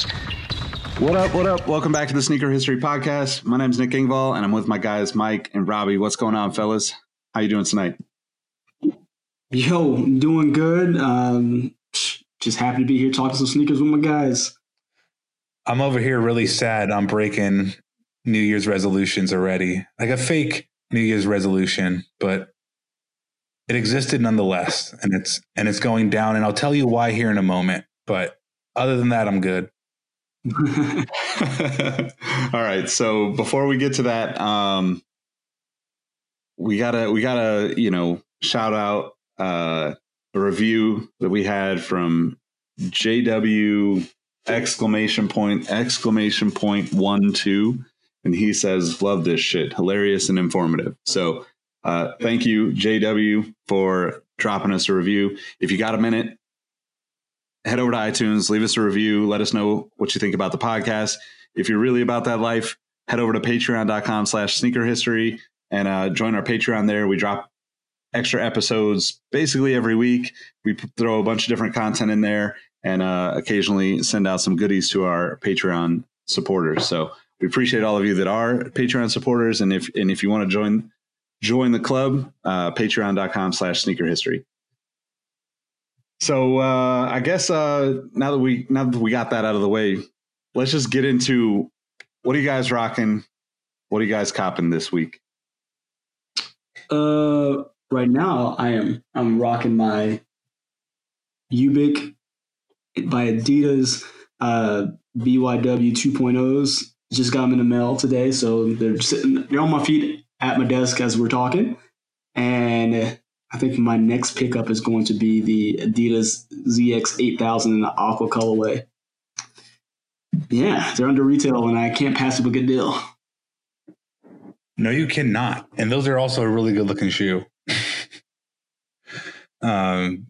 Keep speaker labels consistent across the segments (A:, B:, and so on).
A: Podcast.
B: What up, what up? Welcome back to the Sneaker History Podcast. My name's Nick Engvall and I'm with my guys Mike and Robbie. What's going on, fellas? How you doing tonight?
C: Yo, doing good. Um, just happy to be here talking some sneakers with my guys.
D: I'm over here really sad. I'm breaking New Year's resolutions already. Like a fake New Year's resolution, but it existed nonetheless. And it's and it's going down. And I'll tell you why here in a moment. But other than that, I'm good.
B: All right. So before we get to that, um, we gotta we gotta you know shout out uh, a review that we had from JW exclamation point exclamation point one two, and he says, "Love this shit, hilarious and informative." So. Uh, thank you, JW, for dropping us a review. If you got a minute, head over to iTunes, leave us a review, let us know what you think about the podcast. If you're really about that life, head over to patreon.com slash sneaker history and uh, join our Patreon there. We drop extra episodes basically every week. We throw a bunch of different content in there and uh, occasionally send out some goodies to our Patreon supporters. So we appreciate all of you that are Patreon supporters. And if, and if you want to join, join the club, uh, patreon.com slash sneaker history. So uh, I guess uh, now that we now that we got that out of the way, let's just get into what are you guys rocking? What are you guys copping this week?
C: Uh, right now, I am I'm rocking my Ubiq by Adidas uh, BYW 2.0s. Just got them in the mail today, so they're sitting they're on my feet at my desk as we're talking. And I think my next pickup is going to be the Adidas ZX 8000 in the aqua colorway. Yeah, they're under retail, and I can't pass up a good deal.
D: No, you cannot. And those are also a really good looking shoe. um,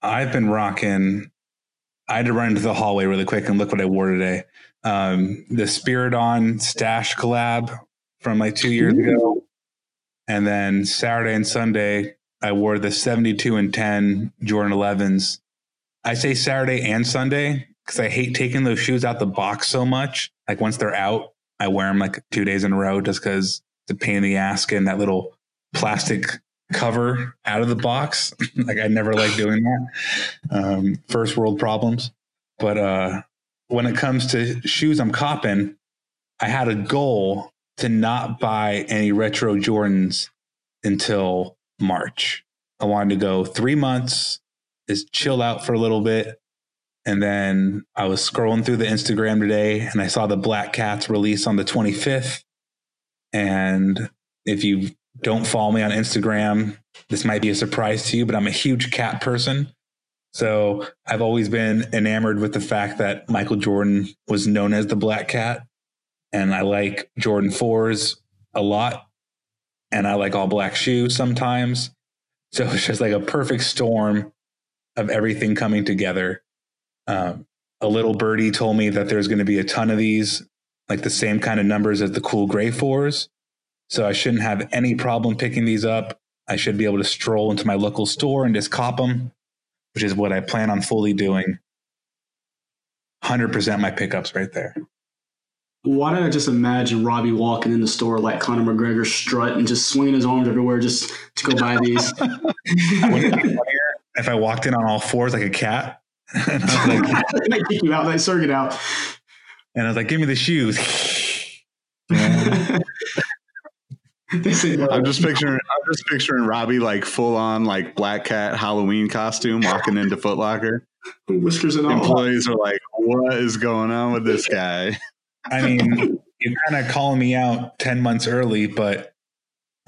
D: I've been rocking. I had to run into the hallway really quick and look what I wore today. Um, the Spiridon Stash collab from like two years ago. And then Saturday and Sunday, I wore the 72 and 10 Jordan 11s. I say Saturday and Sunday because I hate taking those shoes out the box so much. Like once they're out, I wear them like two days in a row just because the pain in the ass getting that little plastic cover out of the box. like I never like doing that. Um, first world problems. But uh, when it comes to shoes I'm copping, I had a goal to not buy any retro Jordans until March. I wanted to go three months, just chill out for a little bit. And then I was scrolling through the Instagram today and I saw the Black Cats release on the 25th. And if you don't follow me on Instagram, this might be a surprise to you, but I'm a huge cat person. So I've always been enamored with the fact that Michael Jordan was known as the Black Cat. And I like Jordan 4s a lot. And I like all black shoes sometimes. So it's just like a perfect storm of everything coming together. Um, a little birdie told me that there's going to be a ton of these, like the same kind of numbers as the cool gray fours. So I shouldn't have any problem picking these up. I should be able to stroll into my local store and just cop them, which is what I plan on fully doing. 100% my pickups right there.
C: Why did I just imagine Robbie walking in the store like Conor McGregor strut and just swinging his arms everywhere just to go buy these?
D: Wouldn't it be funnier if I walked in on all fours like a cat? and, I was like,
C: they kick you out, they circuit out.
D: and I was like, give me the shoes.
C: they say no.
B: I'm just picturing I'm just picturing Robbie like full on like black cat Halloween costume walking into Foot Locker.
C: whiskers and all.
B: Employees are like, "What is going on with this guy?"
D: I mean, you're kind of calling me out 10 months early, but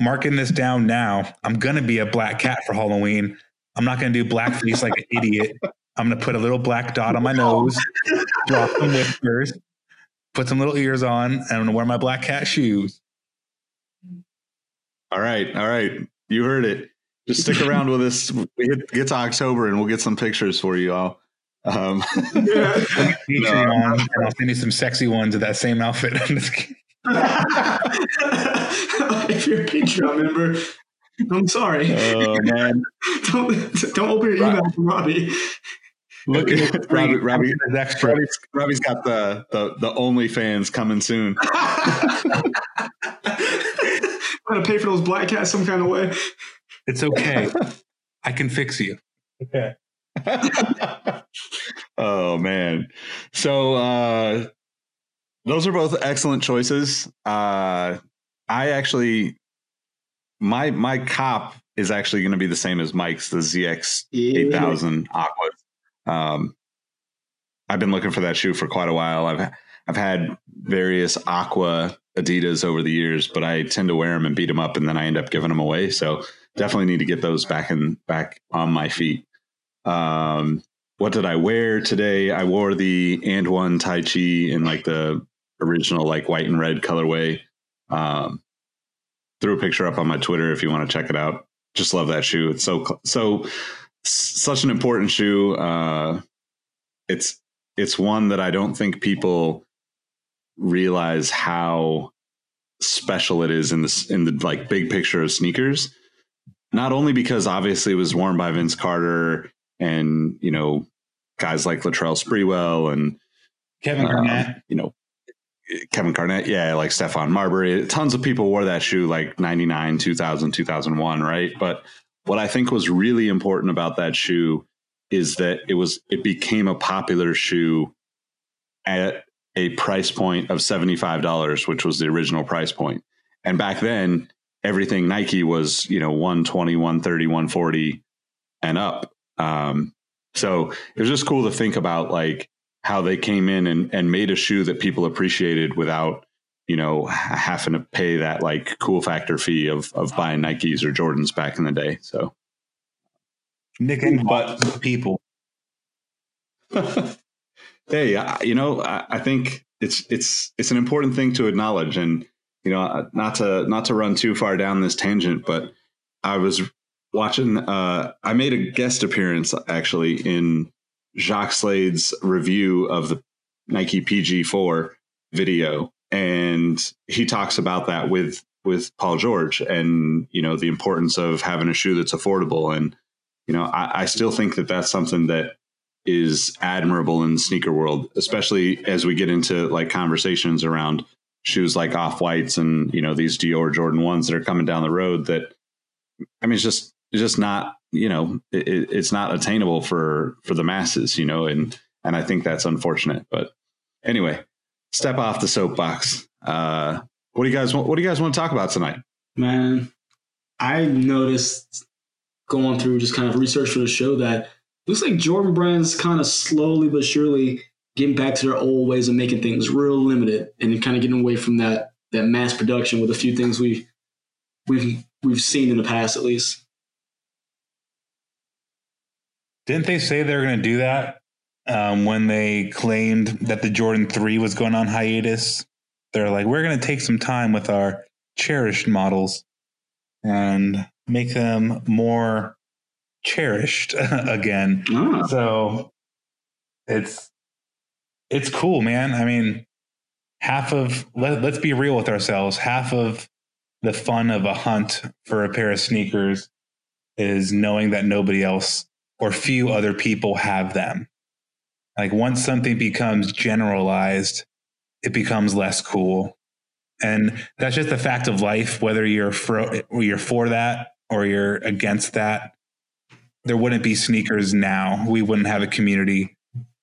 D: marking this down now, I'm going to be a black cat for Halloween. I'm not going to do blackface like an idiot. I'm going to put a little black dot on my nose, draw some whiskers, put some little ears on, and I'm going to wear my black cat shoes.
B: All right, all right, you heard it. Just stick around with us. We hit, get to October, and we'll get some pictures for you all. Um,
C: Yeah.
D: Patreon, and I'll send you some sexy ones of that same outfit. I'm just kidding.
C: if you're a Patreon member, I'm sorry.
B: oh man,
C: don't don't open your email to Robbie.
B: look at Robbie. Robbie
D: It's extra.
B: Robbie's, Robbie's got the the the OnlyFans coming soon.
C: Gotta pay for those black cats some kind of way.
D: It's okay. I can fix you. Okay.
B: oh man. So uh those are both excellent choices. Uh I actually my my cop is actually going to be the same as Mike's the ZX 8000 Aqua. Um I've been looking for that shoe for quite a while. I've I've had various Aqua Adidas over the years, but I tend to wear them and beat them up and then I end up giving them away. So definitely need to get those back and back on my feet. Um, what did I wear today? I wore the and one Tai Chi in like the original like white and red colorway. Um, threw a picture up on my Twitter if you want to check it out. Just love that shoe. It's so so such an important shoe. Uh, it's it's one that I don't think people realize how special it is in this in the like big picture of sneakers. Not only because obviously it was worn by Vince Carter and you know guys like Latrell Sprewell and
D: Kevin
B: um,
D: Garnett.
B: you know Kevin Garnett, yeah, like Stephon Marbury. Tons of people wore that shoe like 99, 2000, 2001, right? But what I think was really important about that shoe is that it was it became a popular shoe at a price point of $75, which was the original price point. And back then, everything Nike was, you know, 120, 130, 140 and up. Um, so it was just cool to think about like how they came in and, and made a shoe that people appreciated without, you know, having to pay that like cool factor fee of, of buying Nikes or Jordans back in the day. So,
D: Nick and
B: but-
D: but people.
B: hey, I, you know, I, I think it's it's it's an important thing to acknowledge, and you know, uh, not to not to run too far down this tangent, but I was watching. Uh, I made a guest appearance actually in Jacques Slade's review of the Nike PG4 video, and he talks about that with with Paul George, and you know the importance of having a shoe that's affordable, and you know, I, I still think that that's something that is admirable in the sneaker world, especially as we get into like conversations around shoes like off whites and you know these Dior Jordan ones that are coming down the road. That I mean, it's just just not you know it, it's not attainable for for the masses, you know, and and I think that's unfortunate. But anyway, step off the soapbox. Uh, what do you guys want? What do you guys want to talk about tonight?
C: Man, I noticed going through just kind of research for the show that looks like Jordan Brand's kind of slowly but surely getting back to their old ways of making things real limited and kind of getting away from that that mass production with a few things we we've we've seen in the past at least.
D: Didn't they say they were going to do that um, when they claimed that the Jordan 3 was going on hiatus? They're like, we're going to take some time with our cherished models and make them more cherished again.
C: Ah,
D: So it's it's cool, man. I mean, half of let, let's be real with ourselves. Half of the fun of a hunt for a pair of sneakers is knowing that nobody else or few other people have them. Like once something becomes generalized it becomes less cool. And that's just the fact of life, whether you're for, you're for that or you're against that. There wouldn't be sneakers now. We wouldn't have a community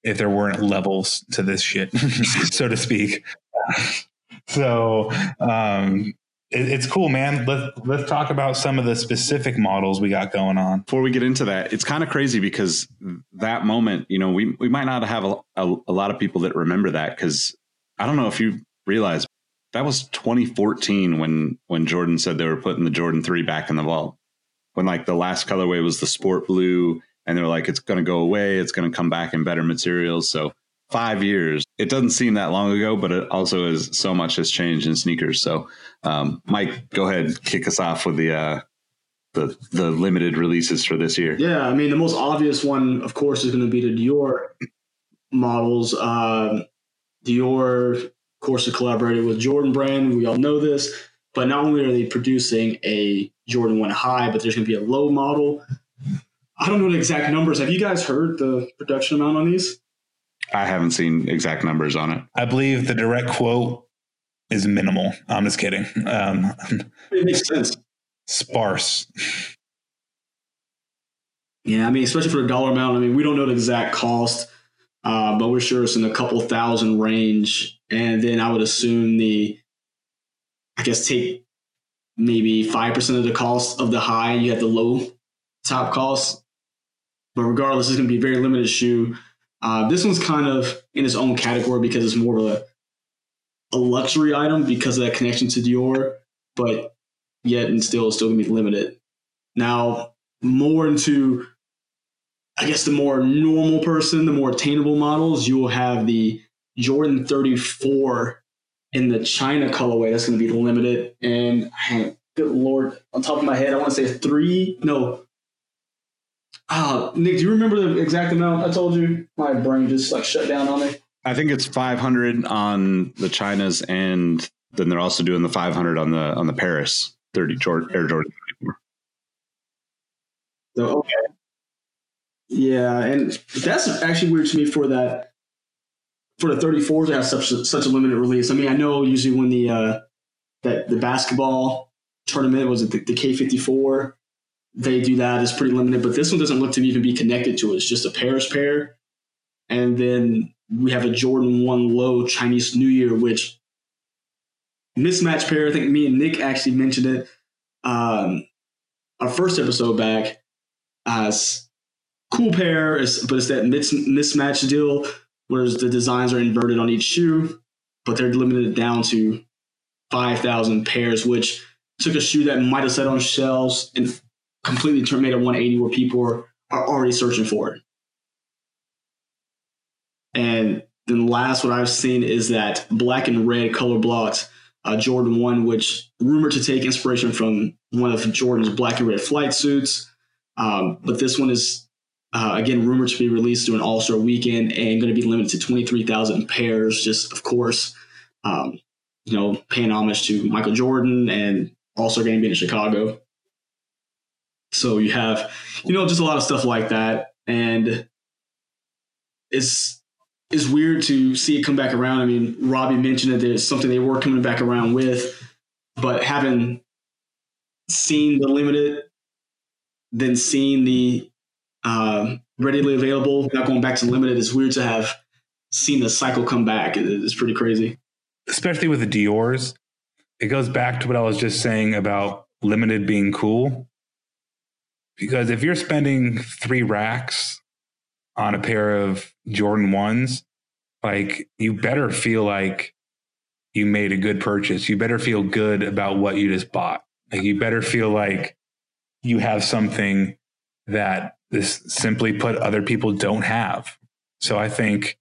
D: if there weren't levels to this shit, so to speak. So um, it, it's cool, man. Let's let's talk about some of the specific models we got going on.
B: Before we get into that, it's kind of crazy because that moment, you know, we we might not have a, a, a lot of people that remember that because I don't know if you realize that was 2014 when when Jordan said they were putting the Jordan 3 back in the vault. When like the last colorway was the sport blue and they're like it's going to go away, it's going to come back in better materials. So 5 years. It doesn't seem that long ago, but it also is so much has changed in sneakers. So um, Mike, go ahead, kick us off with the uh, the the limited releases for this year.
C: Yeah, I mean the most obvious one, of course, is going to be the Dior models. Um, Dior, of course, has collaborated with Jordan Brand. We all know this, but not only are they producing a Jordan One High, but there's going to be a low model. I don't know the exact numbers. Have you guys heard the production amount on these?
B: I haven't seen exact numbers on it.
D: I believe the direct quote is minimal. I'm just kidding. Um,
C: It makes sense.
D: sparse.
C: Yeah, I mean, especially for the dollar amount. I mean, we don't know the exact cost, uh, but we're sure it's in a couple thousand range. And then I would assume the, I guess, take maybe five percent of the cost of the high. You have the low top cost, but regardless, it's going to be a very limited shoe. Uh, this one's kind of in its own category because it's more of a a luxury item because of that connection to Dior, but yet and still still gonna be limited. Now, more into I guess the more normal person, the more attainable models, you will have the Jordan 34 in the China colorway. That's going to be limited. And good lord, on top of my head, I want to say three. No. Uh, Nick, do you remember the exact amount I told you? My brain just like shut down on me.
B: I think it's 500 on the Chinas, and then they're also doing the 500 on the on the Paris 30 Jordan Air Jordan. 34.
C: So, okay. Yeah, and that's actually weird to me for that for the 34s to have such a, such a limited release. I mean, I know usually when the uh, that the basketball tournament was it the, the Quai 54, they do that. It's pretty limited, but this one doesn't look to even be connected to it. It's just a Paris pair, and then we have a Jordan One Low Chinese New Year, which mismatch pair. I think me and Nick actually mentioned it. Um, our first episode back as cool pair, is, but it's that mis- mismatch deal, whereas the designs are inverted on each shoe, but they're limited down to 5,000 pairs, which took a shoe that might have sat on shelves and completely made a 180 where people are, are already searching for it. And then last, what I've seen is that black and red color blocks uh, Jordan 1, which rumored to take inspiration from one of Jordan's black and red flight suits. Um, but this one is, uh, again, rumored to be released during All Star weekend and going to be limited to 23,000 pairs. Just, of course, um, you know, paying homage to Michael Jordan and All Star game being in Chicago. So you have, you know, just a lot of stuff like that. And it's, it's weird to see it come back around. I mean, Robbie mentioned that there's something they were coming back around with, but having seen the limited, then seeing the um, readily available, not going back to limited, it's weird to have seen the cycle come back. It- It's pretty crazy.
D: especially with the Dior's, it goes back to what I was just saying about limited being cool. Because if you're spending three racks on a pair of Jordan ones, like you better feel like you made a good purchase. You better feel good about what you just bought. Like you better feel like you have something that this simply put other people don't have. So I think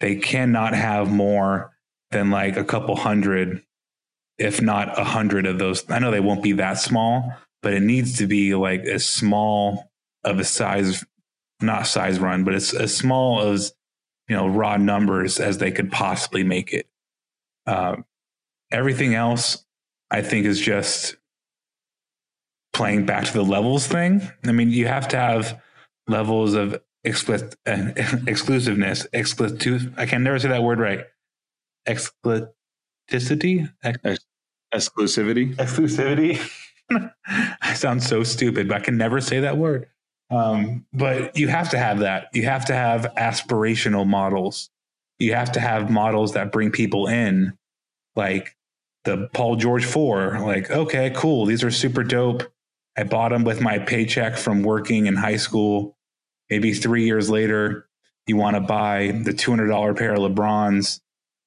D: they cannot have more than like a couple hundred, if not a hundred of those. I know they won't be that small, but it needs to be like as small of a size, not size run, but it's as small as, you know, raw numbers as they could possibly make it. Um, everything else, I think, is just playing back to the levels thing. I mean, you have to have levels of explicit, uh, exclusiveness, explicit. I can never say that word right exclusivity. Ex-
B: Exclusivity.
D: exclusivity. I sound so stupid, but I can never say that word. Um, but you have to have that. You have to have aspirational models. You have to have models that bring people in, like the Paul George 4. Like, okay, cool. These are super dope. I bought them with my paycheck from working in high school. Maybe three years later, you want to buy the $200 pair of LeBrons.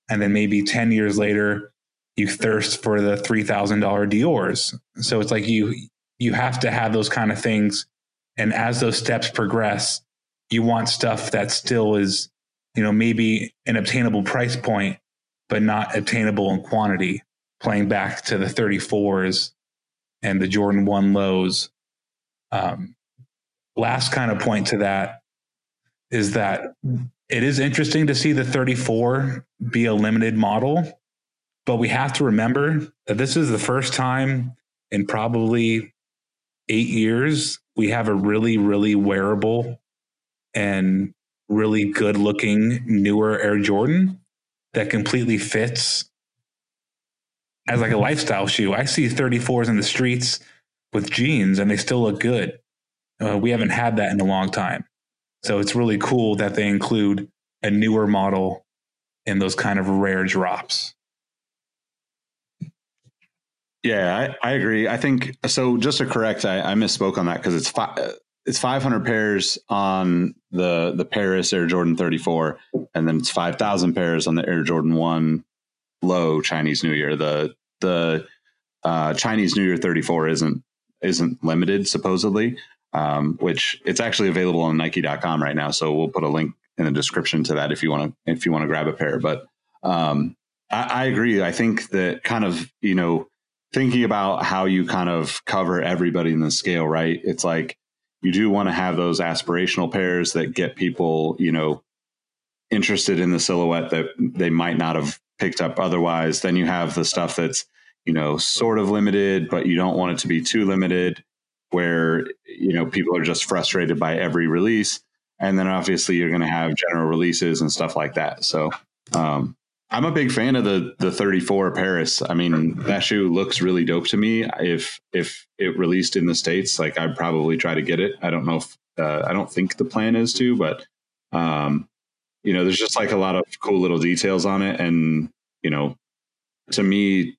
D: And then maybe 10 years later, you thirst for the $3,000 Dior's. So it's like you, you have to have those kind of things. And as those steps progress, you want stuff that still is, you know, maybe an obtainable price point, but not obtainable in quantity. Playing back to the 34s and the Jordan 1 lows. Um, last kind of point to that is that it is interesting to see the 34 be a limited model, but we have to remember that this is the first time in probably eight years we have a really, really wearable and really good looking newer Air Jordan that completely fits as like a lifestyle shoe. I see 34s in the streets with jeans and they still look good. Uh, we haven't had that in a long time. So it's really cool that they include a newer model in those kind of rare drops.
B: Yeah, I, I agree. I think so. Just to correct, I, I misspoke on that because it's. It's 500 pairs on the the Paris Air Jordan 34, and then it's 5,000 pairs on the Air Jordan One Low Chinese New Year. The the uh, Chinese New Year 34 isn't isn't limited supposedly, um, which it's actually available on Nike.com right now. So we'll put a link in the description to that if you want to if you want to grab a pair. But um, I, I agree. I think that kind of you know thinking about how you kind of cover everybody in the scale, right? It's like you do want to have those aspirational pairs that get people, you know, interested in the silhouette that they might not have picked up otherwise. Then you have the stuff that's, you know, sort of limited, but you don't want it to be too limited where, you know, people are just frustrated by every release. And then obviously you're going to have general releases and stuff like that. So, um, I'm a big fan of the the 34 Paris. I mean, that shoe looks really dope to me. If if it released in the states, like I'd probably try to get it. I don't know if uh, I don't think the plan is to, but um, you know, there's just like a lot of cool little details on it, and you know, to me,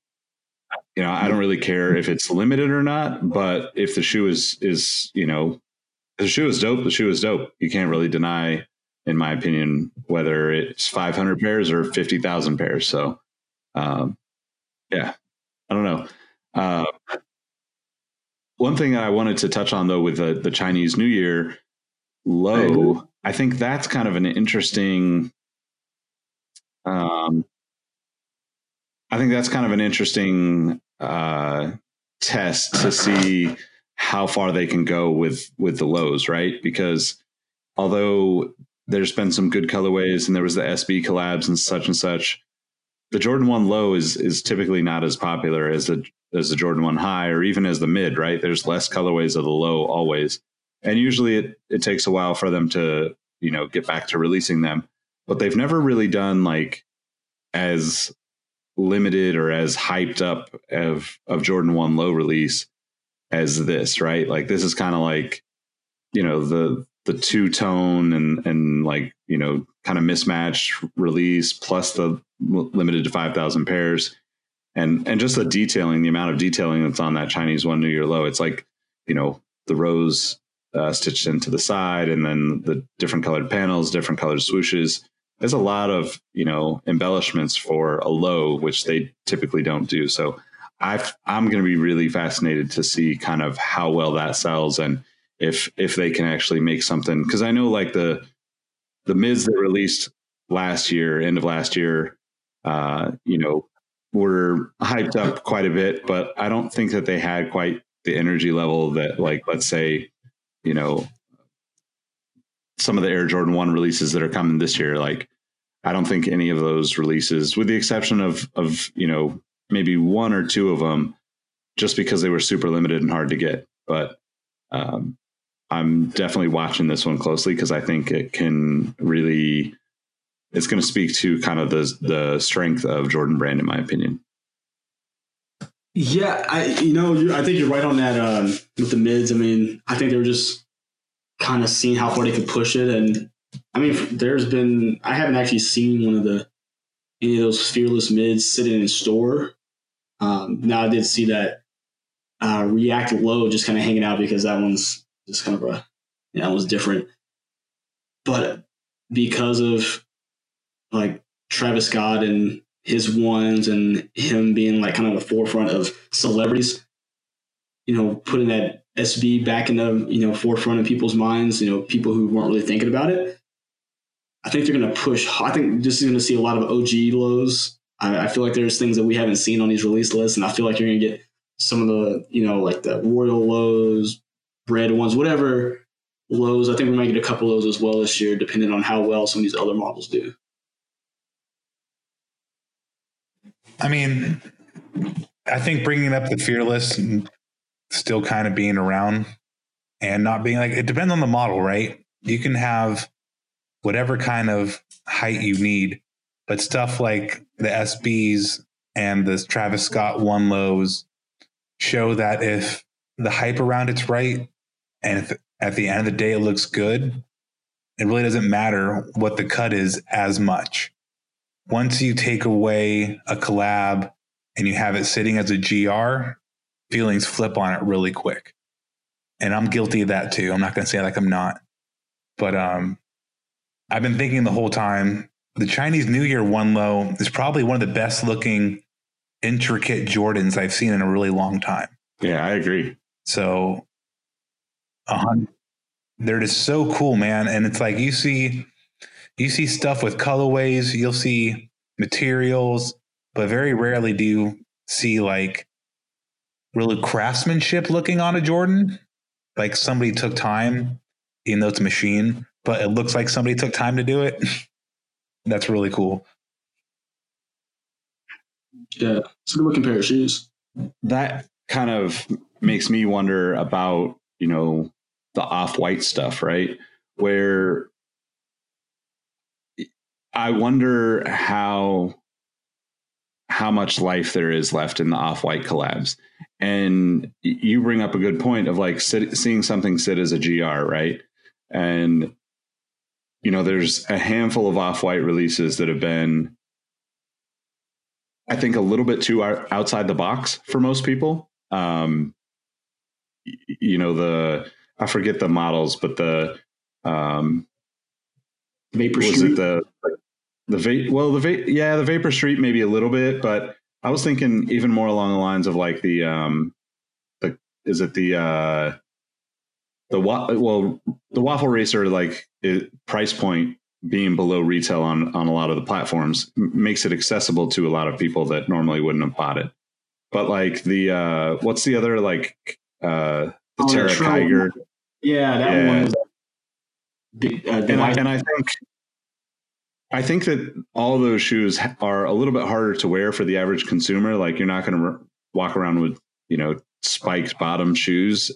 B: you know, I don't really care if it's limited or not. But if the shoe is is you know, the shoe is dope, the shoe is dope. You can't really deny in my opinion, whether it's 500 pairs or 50,000 pairs. So, um, yeah, I don't know. Uh, one thing that I wanted to touch on though with the, the Chinese New Year low, I think that's kind of an interesting. Um, I think that's kind of an interesting uh, test to see how far they can go with with the lows, right? Because although there's been some good colorways and there was the SB collabs and such and such. The Jordan 1 low is is typically not as popular as the as the Jordan 1 high or even as the mid, right? There's less colorways of the low always. And usually it it takes a while for them to, you know, get back to releasing them. But they've never really done like as limited or as hyped up of of Jordan 1 low release as this, right? Like this is kind of like you know the the two tone and and like you know kind of mismatched release plus the limited to 5000 pairs. And and just the detailing the amount of detailing that's on that chinese one new year low it's like you know the rose uh, stitched into the side and then the different colored panels different colored swooshes. There's a lot of you know embellishments for a low which they typically don't do. So i i'm going to be really fascinated to see kind of how well that sells and if if they can actually make something. Because I know like the the mids that released last year, end of last year, uh, you know, were hyped up quite a bit, but I don't think that they had quite the energy level that like let's say, you know, some of the Air Jordan 1 releases that are coming this year. Like I don't think any of those releases with the exception of of, you know, maybe one or two of them just because they were super limited and hard to get, but um, I'm definitely watching this one closely because I think it can really it's going to speak to kind of the the strength of Jordan Brand, in my opinion.
C: Yeah, I you know I think you're right on that um, with the mids. I mean, I think they were just kind of seeing how far they could push it, and I mean, there's been I haven't actually seen one of the any of those fearless mids sitting in store. Um, now I did see that uh, React Low just kind of hanging out because that one's just kind of a yeah, that was different. But because of like Travis Scott and his ones and him being like kind of the forefront of celebrities, you know, putting that SB back in the, you know, forefront of people's minds, you know, people who weren't really thinking about it. I think they're going to push. I think this is going to see a lot of OG lows. I, I, feel like there's things that we haven't seen on these release lists, and I feel like you're going to get some of the, you know, like the royal lows, bread ones, whatever lows. I think we might get a couple lows as well this year, depending on how well some of these other models do.
D: I mean, I think bringing up the fearless and still kind of being around and not being like it depends on the model, right? You can have whatever kind of height you need, but stuff like the SBs and the Travis Scott one lows show that if the hype around it's right and if at the end of the day it looks good, it really doesn't matter what the cut is as much. Once you take away a collab and you have it sitting as a GR, feelings flip on it really quick. And I'm guilty of that too. I'm not going to say like I'm not. But um, I've been thinking the whole time the Chinese New Year one low is probably one of the best looking intricate Jordans I've seen in a really long time.
B: Yeah, I agree.
D: So uh, they're just so cool, man. And it's like you see you see stuff with colorways, you'll see materials, but very rarely do you see like really craftsmanship looking on a Jordan. Like somebody took time, even though it's a machine, but it looks like somebody took time to do it. That's really cool.
C: Yeah, it's a good looking pair of shoes.
B: That kind of makes me wonder about, you know, the off white stuff, right? Where I wonder how how much life there is left in the off white collabs. And you bring up a good point of like sit, seeing something sit as a GR, right? And you know, there's a handful of off white releases that have been, I think, a little bit too outside the box for most people. Um, you know, the I forget the models, but the um,
C: Vapor
B: was
C: Street.
B: it the the va- well the va- yeah the Vapor Street maybe a little bit, but I was thinking even more along the lines of like the um the is it the uh the wa- well the waffle racer like it, price point being below retail on on a lot of the platforms makes it accessible to a lot of people that normally wouldn't have bought it. But like the uh what's the other like uh the
C: Oh,
B: Terra. Kiger
C: Yeah, that
B: Yeah.
C: one was big. Uh,
B: and I, and I think I think that all those shoes are a little bit harder to wear for the average consumer. Like you're not going to r- walk around with you know spiked bottom shoes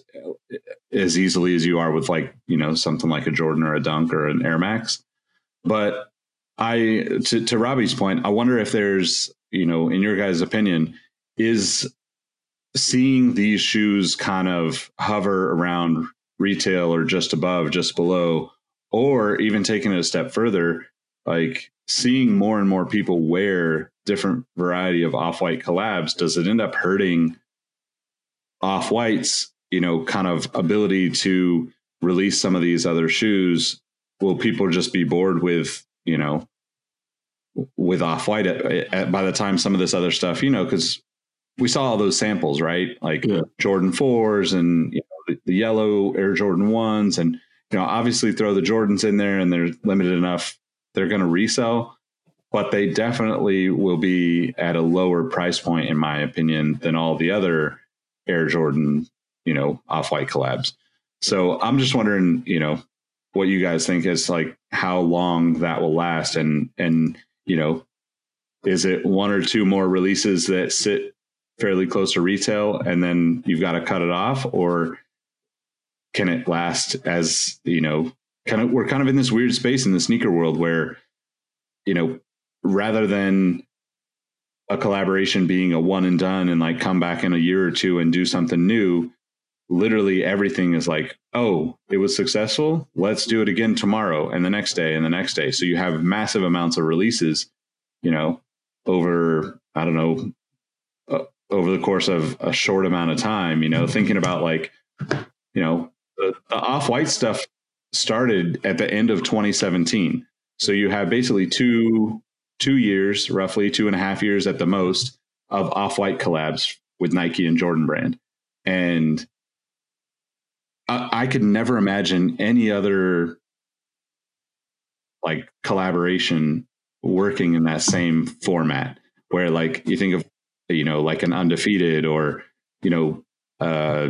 B: as easily as you are with like you know something like a Jordan or a Dunk or an Air Max. But I to, to Robbie's point, I wonder if there's you know in your guys' opinion is seeing these shoes kind of hover around retail or just above, just below, or even taking it a step further, like seeing more and more people wear different variety of off-white collabs, does it end up hurting off-whites, you know, kind of ability to release some of these other shoes? Will people just be bored with, you know, with off-white at, at, by the time some of this other stuff, you know, because we saw all those samples, right? Like
C: Yeah.
B: Jordan fours and the, yellow Air Jordan ones, and you know, obviously throw the Jordans in there, and they're limited enough. They're going to resell, but they definitely will be at a lower price point, in my opinion, than all the other Air Jordan, you know, off white collabs. So I'm just wondering, you know, what you guys think is like how long that will last, and and you know, is it one or two more releases that sit fairly close to retail and then you've got to cut it off or can it last as you know kind of we're kind of in this weird space in the sneaker world where you know, rather than a collaboration being a one and done and like come back in a year or two and do something new, literally everything is like, oh, it was successful. Let's do it again tomorrow and the next day and the next day. So you have massive amounts of releases, you know, over, I don't know, uh, over the course of a short amount of time, you know, thinking about like, you know, the, off white stuff started at the end of 2017. So you have basically two, two years, roughly two and a half years at the most of off white collabs with Nike and Jordan brand. And I, I could never imagine any other like collaboration working in that same format where like you think of you know like an undefeated or you know uh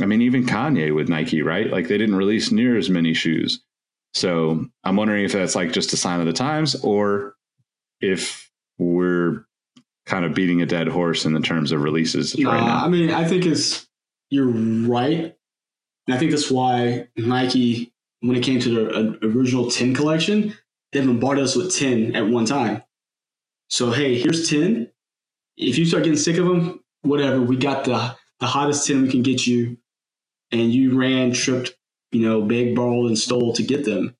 B: i mean even kanye with nike right like they didn't release near as many shoes so i'm wondering if that's like just a sign of the times or if we're kind of beating a dead horse in the terms of releases right
C: Uh,
B: now
C: I mean, I think it's you're right. And I think that's why Nike, when it came to their uh, original 10 collection, they bombarded us with 10 at one time. So, hey, here's 10. If you start getting sick of them, whatever, we got the, the hottest 10 we can get you. And you ran, tripped, you know, begged, borrowed, and stole to get them.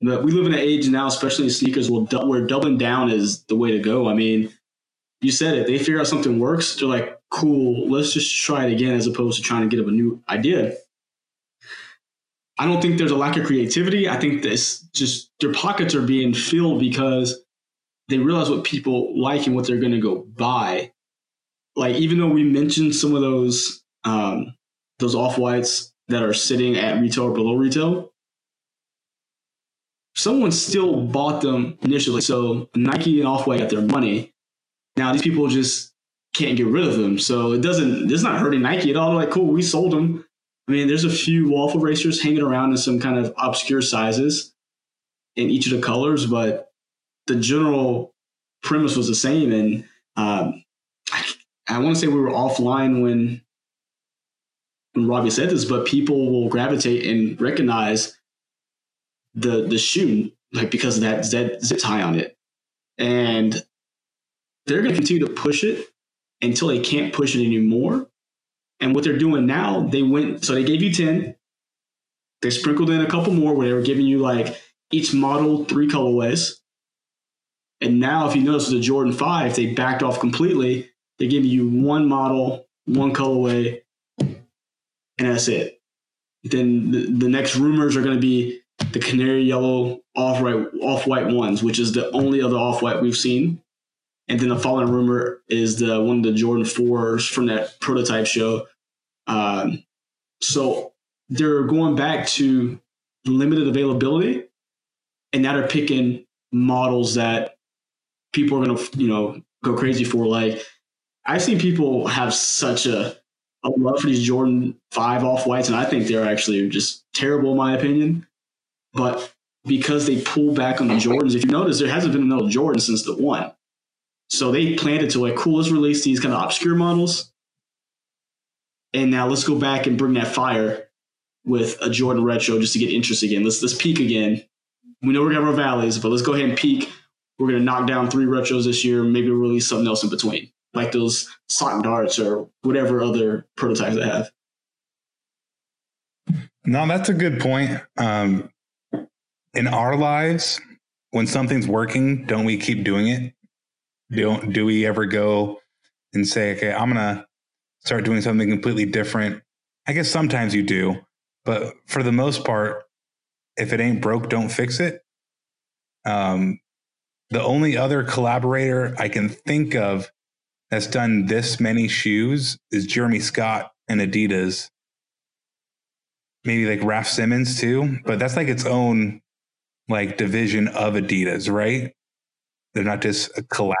C: But we live in an age now, especially in sneakers, where doubling down is the way to go. I mean, you said it. They figure out something works. They're like, cool, let's just try it again as opposed to trying to get up a new idea. I don't think there's a lack of creativity. I think this just their pockets are being filled because they realize what people like and what they're going to go buy. Like even though we mentioned some of those um, those off whites that are sitting at retail or below retail, someone still bought them initially. So Nike and Off White got their money. Now these people just can't get rid of them. So it doesn't. It's not hurting Nike at all. They're like, cool, we sold them. I mean, there's a few waffle racers hanging around in some kind of obscure sizes in each of the colors, but the general premise was the same. And um, I, I want to say we were offline when when Robbie said this, but people will gravitate and recognize the the shoe like because of that Z zip tie on it, and they're going to continue to push it until they can't push it anymore. And what they're doing now, they went so they gave you ten, they sprinkled in a couple more where they were giving you like each model three colorways. And now, if you notice the Jordan 5, they backed off completely. They give you one model, one colorway, that's it. Then the, the next rumors are going to be the canary yellow off white off white ones, which is the only other off white we've seen. And then the following rumor is the one of the Jordan fours from that prototype show. Um, so they're going back to limited availability, and now they're picking models that people are going to you know go crazy for. Like I've seen people have such a a love for these Jordan five off whites, and I think they're actually just terrible in my opinion. But because they pull back on the Jordans, if you notice, there hasn't been another Jordan since the one. So they planned it to like, cool, let's release these kind of obscure models. And now let's go back and bring that fire with a Jordan retro just to get interest again. Let's let's peak again. We know we're gonna have our valleys, but let's go ahead and peak. We're gonna knock down three retros this year, maybe release something else in between, like those sock darts or whatever other prototypes they have.
D: No, that's a good point. Um, in our lives, when something's working, don't we keep doing it? Don't do we ever go and say, okay, I'm gonna start doing something completely different? I guess sometimes you do, but for the most part, if it ain't broke, don't fix it. Um, the only other collaborator I can think of that's done this many shoes is Jeremy Scott and Adidas. Maybe like Raf Simons too, but that's like its own like division of Adidas, right? They're not just a collab.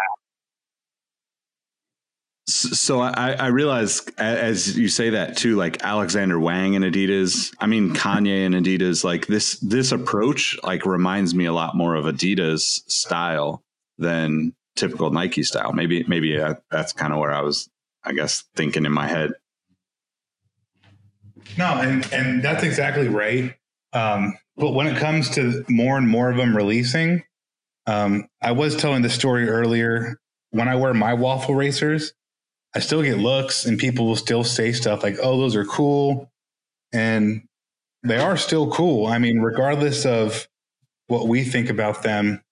B: So I, I realize as you say that too, like Alexander Wang and Adidas. I mean Kanye and Adidas. Like this this approach like reminds me a lot more of Adidas style than typical Nike style. Maybe maybe uh, that's kind of where I was, I guess, thinking in my head.
D: No, and and that's exactly right. Um, but when it comes to more and more of them releasing, Um, I was telling the story earlier. When I wear my waffle racers, I still get looks, and people will still say stuff like, "Oh, those are cool," and they are still cool. I mean, regardless of what we think about them,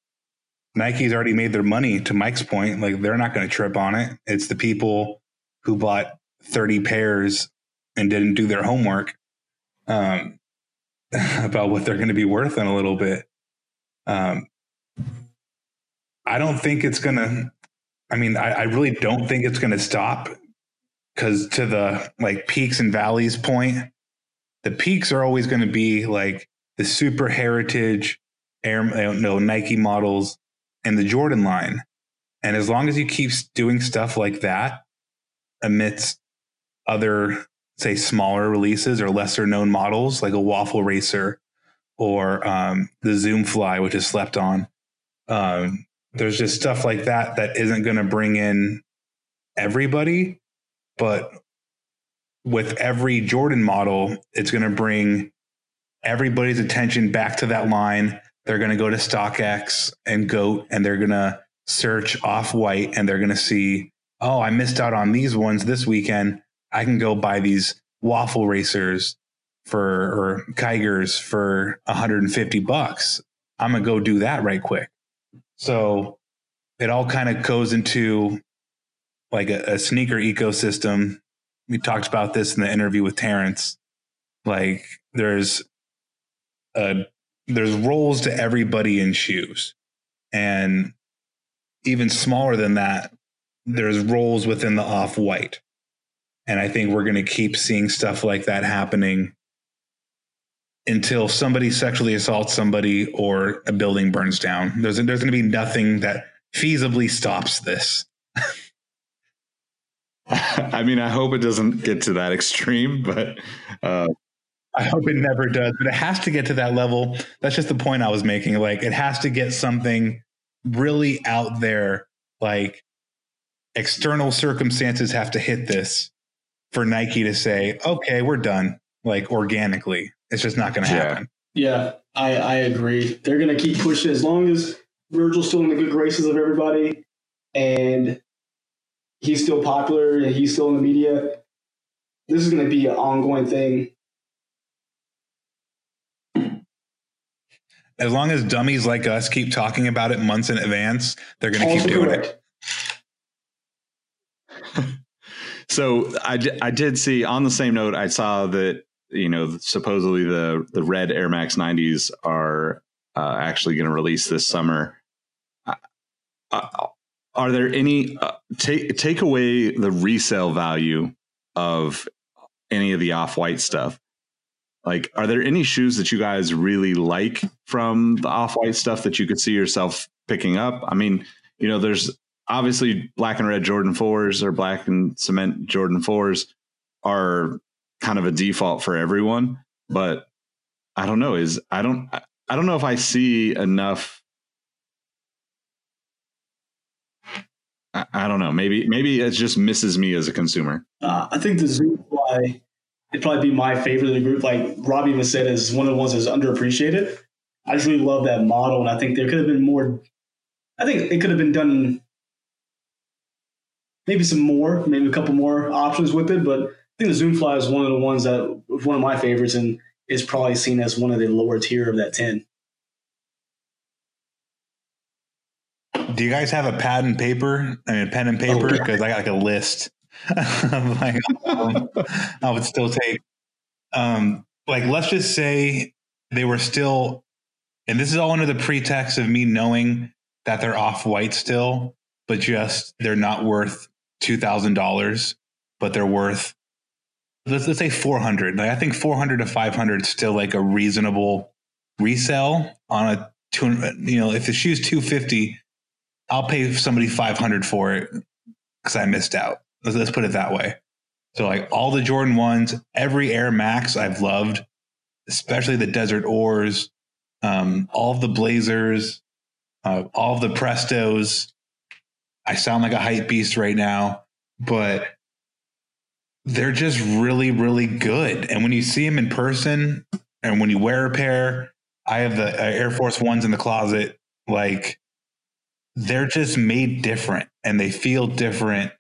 D: Nike's already made their money. To Mike's point, like they're not going to trip on it. It's the people who bought thirty pairs and didn't do their homework um, about what they're going to be worth in a little bit. Um, I don't think it's going to. I mean, I, I really don't think it's going to stop because to the like peaks and valleys point, the peaks are always going to be like the super heritage air, no Nike models and the Jordan line. And as long as you keep doing stuff like that amidst other, say, smaller releases or lesser known models like a waffle racer or um, the Zoom Fly, which is slept on, um, there's just stuff like that that isn't going to bring in everybody. But with every Jordan model, it's going to bring everybody's attention back to that line. They're going to go to StockX and GOAT and they're going to search off white and they're going to see, oh, I missed out on these ones this weekend. I can go buy these waffle racers for or Kigers for 150 bucks. I'm going to go do that right quick. So it all kind of goes into like a, a sneaker ecosystem. We talked about this in the interview with Terrence. Like there's a there's roles to everybody in shoes. And even smaller than that, there's roles within the off white. And I think we're going to keep seeing stuff like that happening until somebody sexually assaults somebody or a building burns down. There's, there's going to be nothing that feasibly stops this.
B: I mean, I hope it doesn't get to that extreme, but uh,
D: I hope it never does, but it has to get to that level. That's just the point I was making. Like it has to get something really out there. Like external circumstances have to hit this for Nike to say, okay, we're done. Like organically, it's just not going to
B: Yeah.
D: happen.
C: Yeah, I, I agree. They're gonna keep pushing as long as Virgil's still in the good graces of everybody, and he's still popular and he's still in the media. This is gonna be an ongoing thing.
D: As long as dummies like us keep talking about it months in advance, they're going to keep doing it.
B: So I, I did see on the same note, I saw that, you know, supposedly the, the red Air Max 90s are uh, actually going to release this summer. Uh, uh, are there any, uh, take, take away the resale value of any of the off white stuff? Like, are there any shoes that you guys really like from the off white stuff that you could see yourself picking up? I mean, you know, there's obviously black and red Jordan fours or black and cement Jordan fours are kind of a default for everyone, but I don't know. Is I don't I don't know if I see enough. I, I don't know. Maybe maybe it just misses me as a consumer.
C: Uh, I think the Zoom Fly it'd probably be my favorite of the group. Like Robbie even said, is one of the ones that's underappreciated. I just really love that model, and I think there could have been more. I think it could have been done, maybe some more, maybe a couple more options with it. But I think the Zoom Fly is one of the ones that was one of my favorites, and is probably seen as one of the lower tier of that ten.
D: Do you guys have a pad and paper? I mean, pen and paper?
C: Oh, okay.
D: Because I got like a list. Like, um, I would still take. Um, like, let's just say they were still, and this is all under the pretext of me knowing that they're off white still, but just they're not worth two thousand dollars, but they're worth let's let's say four hundred. Like, I think four hundred to five hundred is still like a reasonable resale on a two. You know, if the shoe's two fifty, I'll pay somebody 500 for it because I missed out. Let's, let's put it that way. So like all the Jordan ones, every Air Max I've loved, especially the Desert Ores, um, all the Blazers, uh, all the Prestos. I sound like a hype beast right now, but they're just really, really good. And when you see them in person and when you wear a pair, I have the uh, Air Force Ones in the closet. Like they're just made different and they feel different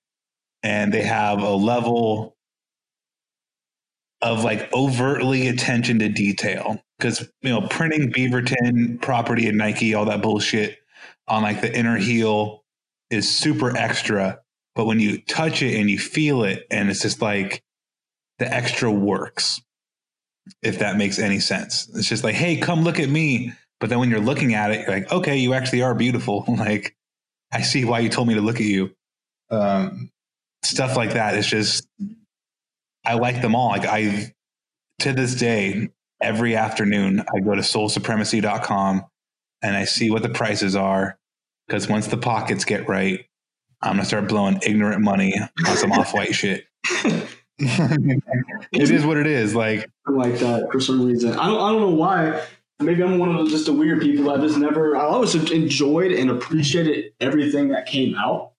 D: and they have a level of like overtly attention to detail. Because you know printing beaverton property and nike all that bullshit on like the inner heel is super extra but when you touch it and you feel it and it's just like the extra works if that makes any sense. It's just like hey come look at me. But then when you're looking at it you're like okay you actually are beautiful. Like i see why you told me to look at you. Um, stuff like that it's just i like them all like i to this day every afternoon i go to solesupremacy.com and i see what the prices are because once the pockets get right i'm to start blowing ignorant money on some off-white shit it is what it is like
C: like that for some reason. I don't, I don't know why. Maybe I'm one of the, just the weird people. I just never. I always enjoyed and appreciated everything that came out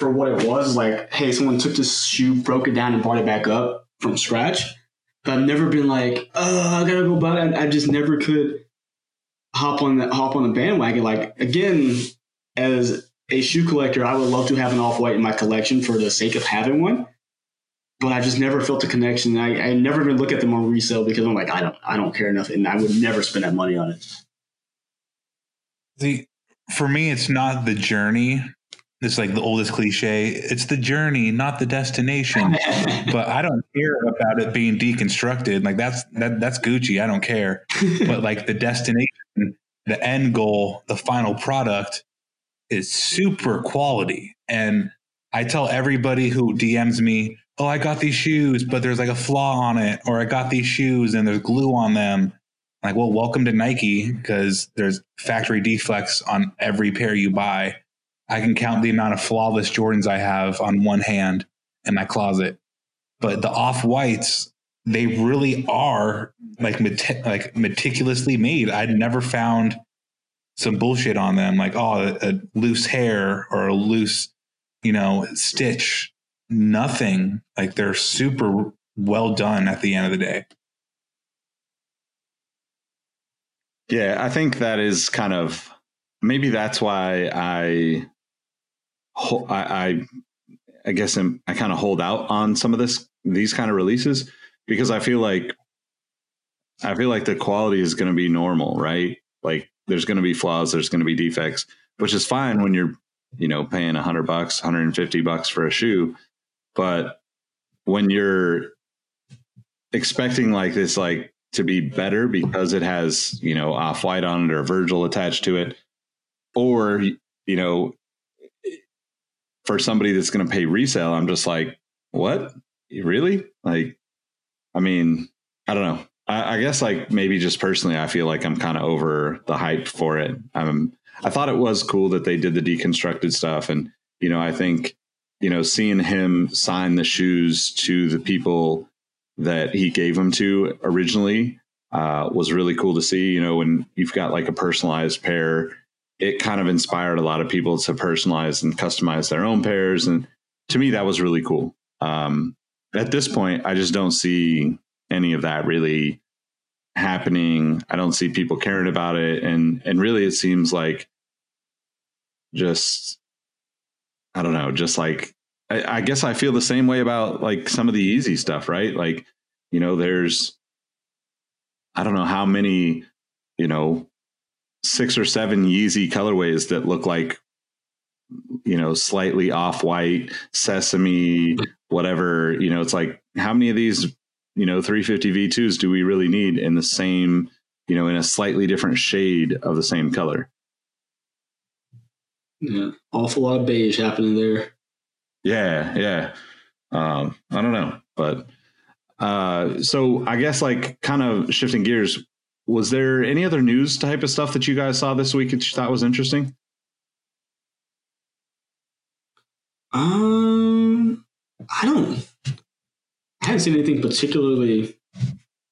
C: for what it was. Like, hey, someone took this shoe, broke it down, and brought it back up from scratch. But I've never been like, oh, I gotta go buy it. I just never could hop on the hop on the bandwagon. Like again, as a shoe collector, I would love to have an off white in my collection for the sake of having one but I just never felt a connection. I, I never even look at them on resale because I'm like, I don't, I don't care enough, and I would never spend that money on it.
D: the for me it's not the journey it's like the oldest cliche. It's the journey not the destination. But i don't care about it being deconstructed. Like that's that that's gucci. I don't care. But like the destination the end goal the final product is super quality. And i tell everybody who dms me oh i got these shoes but there's like a flaw on it or i got these shoes and there's glue on them. Like well welcome to nike because there's factory defects on every pair you buy i can count the amount of flawless jordans i have on one hand in my closet. But the off whites they really are like like meticulously made. I'd never found some bullshit on them like oh a, a loose hair or a loose you know stitch. Nothing. Like they're super well done at the end of the day.
B: Yeah, I think that is kind of maybe that's why I, I, I, I guess I'm, I kind of hold out on some of this these kind of releases because I feel like I feel like the quality is going to be normal, right? Like there's going to be flaws, there's going to be defects, which is fine when you're you know paying 100 bucks, 150 bucks for a shoe, but when you're expecting like this like to be better because it has you know off white on it or Virgil attached to it, or you know, for somebody that's going to pay resale, I'm just like, what? Really? Like, I mean, I don't know. I, I guess like maybe just personally, I feel like I'm kind of over the hype for it. I'm. I thought it was cool that they did the deconstructed stuff, and you know, I think you know, seeing him sign the shoes to the people that he gave them to originally uh, was really cool to see. You know, when you've got like a personalized pair, it kind of inspired a lot of people to personalize and customize their own pairs. And to me, that was really cool. Um, at this point, I just don't see any of that really happening. I don't see people caring about it. And, and really, it seems like just, I don't know, just like, I, I guess I feel the same way about like some of the Yeezy stuff, right? Like, you know, there's, I don't know how many, you know, six or seven Yeezy colorways that look like, you know, slightly off white, sesame, whatever. You know, it's like, how many of these, you know, 350 V2s do we really need in the same, you know, in a slightly different shade of the same color?
C: Yeah, awful lot of beige happening there.
B: Yeah, yeah. Um, I don't know, but uh, so I guess like kind of shifting gears. Was there any other news type of stuff that you guys saw this week that you thought was interesting?
C: Um, I don't. I haven't seen anything particularly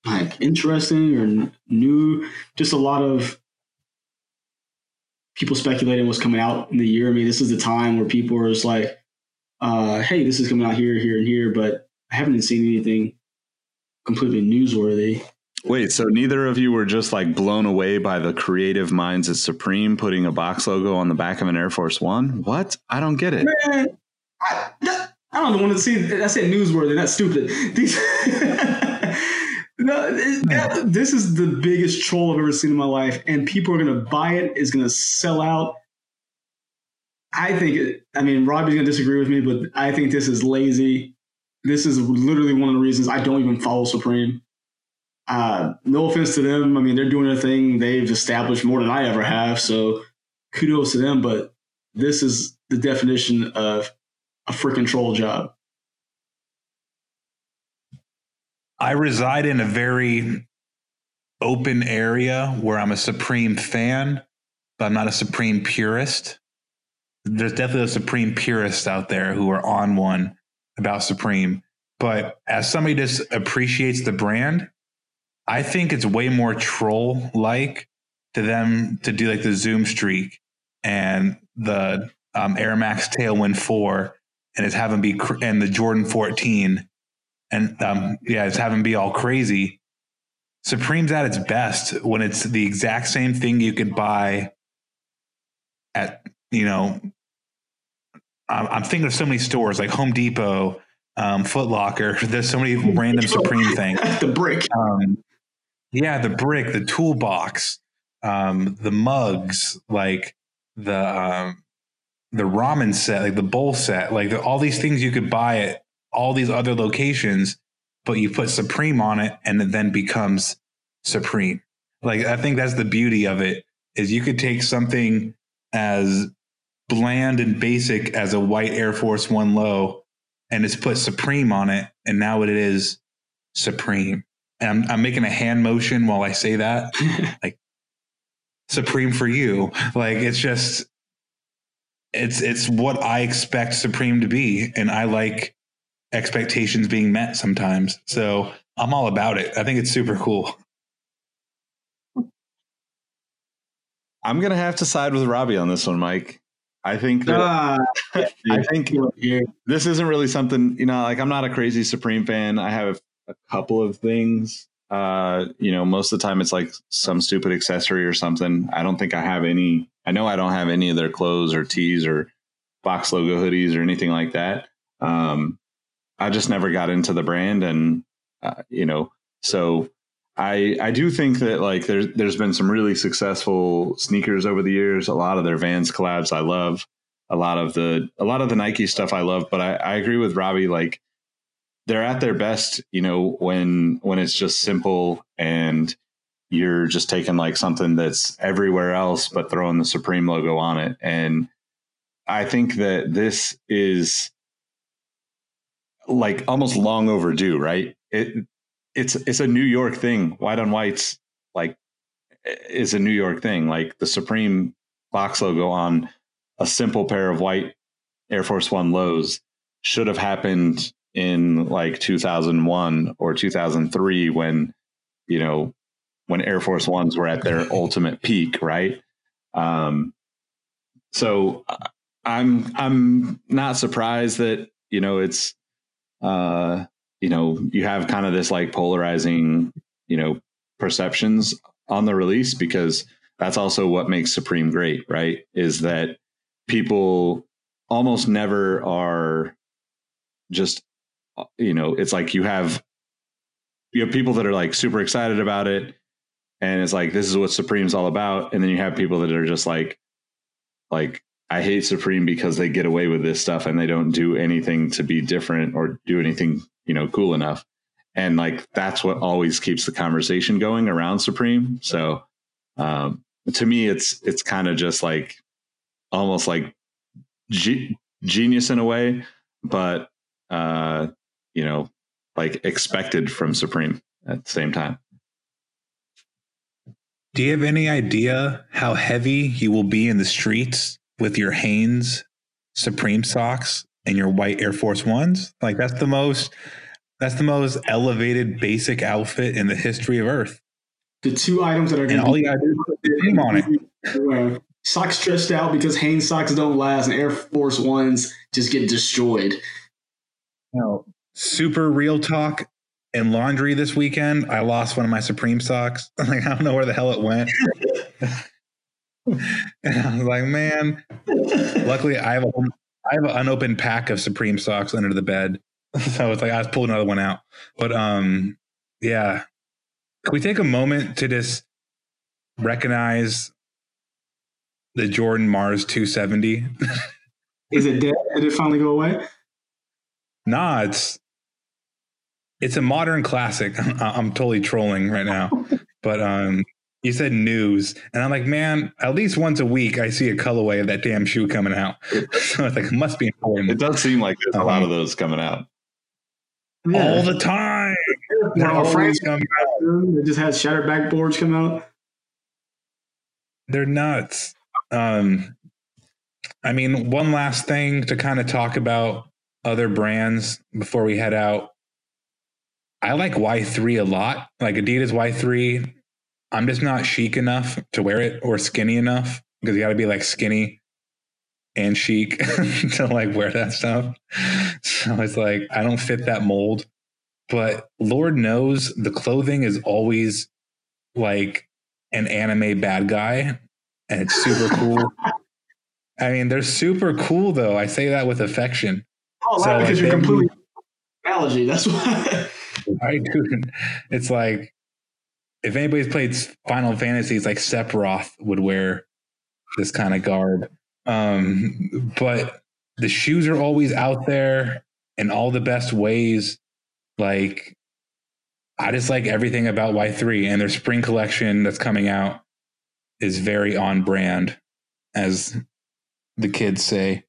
C: like interesting or new. Just a lot of people speculating what's coming out in the year. I mean, this is the time where people are just like, uh, "Hey, this is coming out here, here, and here," but I haven't seen anything completely newsworthy.
B: Wait, so neither of you were just like blown away by the creative minds at Supreme putting a box logo on the back of an Air Force One? What? I don't get it.
C: Man, I, that, I don't want to see. That's it newsworthy. That's stupid. These, no, that, this is the biggest troll I've ever seen in my life, and people are gonna buy it. It's gonna sell out. I think. I mean, Robbie's gonna disagree with me, but I think this is lazy. This is literally one of the reasons I don't even follow Supreme. Uh, no offense to them. I mean, they're doing their thing. They've established more than I ever have. So kudos to them. But this is the definition of a freaking troll job.
D: I reside in a very open area where I'm a Supreme fan, but I'm not a Supreme purist. There's definitely a Supreme purist out there who are on one about Supreme. But as somebody just appreciates the brand, I think it's way more troll like to them to do like the Zoom streak and the um, Air Max Tailwind 4 and it's having be cr- and the Jordan 14 and um, yeah, it's having be all crazy. Supreme's at its best when it's the exact same thing you could buy at, you know, I'm, I'm thinking of so many stores like Home Depot, um, Foot Locker. There's so many random Supreme things.
C: the brick.
D: Um, yeah, the brick, the toolbox, um, the mugs, like the um, the ramen set, like the bowl set, like the, all these things you could buy at all these other locations, but you put Supreme on it, and it then becomes Supreme. Like I think that's the beauty of it is you could take something as bland and basic as a white Air Force One low, and it's put Supreme on it, and now it is Supreme. And I'm, I'm making a hand motion while I say that, like Supreme for you. Like it's just, it's it's what I expect Supreme to be, and I like expectations being met sometimes. So I'm all about it. I think it's super cool.
B: I'm gonna have to side with Robbie on this one, Mike. I think that
C: Ah,
B: I think this isn't really something you know. Like I'm not a crazy Supreme fan. I have a couple of things. Uh, you know, most of the time it's like some stupid accessory or something. I don't think I have any. I know I don't have any of their clothes or tees or box logo hoodies or anything like that. Um, I just never got into the brand, and uh, you know, so I I do think that like there's there's been some really successful sneakers over the years. A lot of their Vans collabs I love. A lot of the a lot of the Nike stuff I love. But I, I agree with Robbie. Like they're at their best, you know, when when it's just simple and you're just taking like something that's everywhere else but throwing the Supreme logo on it. And I think that this is like almost long overdue, right? It it's it's a New York thing. White on whites like is a New York thing. Like the Supreme box logo on a simple pair of white Air Force One lows should have happened in like 2001 or 2003 when you know when Air Force Ones were at their ultimate peak, right? Um, so I'm I'm not surprised that you know it's uh, you know you have kind of this like polarizing you know perceptions on the release because that's also what makes Supreme great, right? Is that people almost never are just you know it's like you have you have people that are like super excited about it and it's like this is what supreme's all about and then you have people that are just like like i hate supreme because they get away with this stuff and they don't do anything to be different or do anything you know cool enough and like that's what always keeps the conversation going around supreme so um to me it's it's kind of just like almost like ge- genius in a way but uh you know like expected from supreme at the same time
D: Do you have any idea how heavy you will be in the streets with your Hanes Supreme socks and your white Air Force Ones? Like that's the most that's the most elevated basic outfit in the history of Earth.
C: the two items that are
D: And
C: going
D: all you gotta do is put name on it.
C: it. Socks stretched out because Hanes socks don't last, and Air Force Ones just get destroyed.
D: No. Super real talk. and laundry this weekend, I lost one of my Supreme socks. Like I don't know where the hell it went. and I was like, man. Luckily, I have a I have an unopened pack of Supreme socks under the bed, so it's like I was pulling another one out. But um, yeah. Can we take a moment to just recognize the Jordan Mars 270?
C: Is it dead? Did it finally go away?
D: nah, it's it's a modern classic. I'm, I'm totally trolling right now, but um, you said news, and I'm like, man, at least once a week I see a colorway of that damn shoe coming out. so it's like it must be important.
B: It does seem like there's a lot of those coming out.
D: all the time. They're
C: Now,
D: always
C: France
D: coming out.
C: they just had shattered backboards come out.
D: They're nuts. Um, I mean, one last thing to kind of talk about other brands before we head out. I like Y3 a lot, like Adidas Y3. I'm just not chic enough to wear it or skinny enough because you got to be like skinny and chic to like wear that stuff. So it's like I don't fit that mold. But Lord knows the clothing is always like an anime bad guy and it's super cool. I mean, they're super cool though. I say that with affection.
C: Oh,
D: So,
C: because
D: like,
C: you're completely allergy. That's why.
D: I do. It's like if anybody's played Final Fantasy, it's like Sephiroth would wear this kind of garb. Um, but the shoes are always out there in all the best ways. Like I just like everything about Y3 and their spring collection that's coming out is very on brand, as the kids say.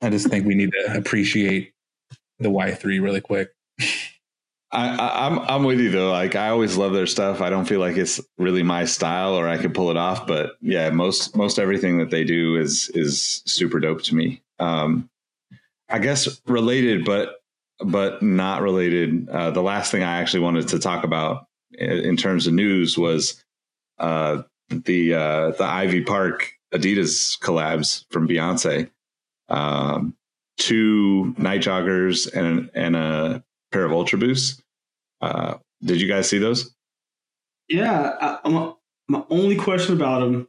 D: I just think we need to appreciate the Y3 really quick.
B: I, I, I'm I'm with you though. Like I always love their stuff. I don't feel like it's really my style or I could pull it off. But yeah, most most everything that they do is is super dope to me. Um, I guess related, but but not related. Uh, the last thing I actually wanted to talk about in, in terms of news was uh, the uh, the Ivy Park Adidas collabs from Beyonce. Um, two Nite Joggers and and a pair of Ultra Boosts. Uh, did you guys see those?
C: Yeah, I, I'm, my only question about them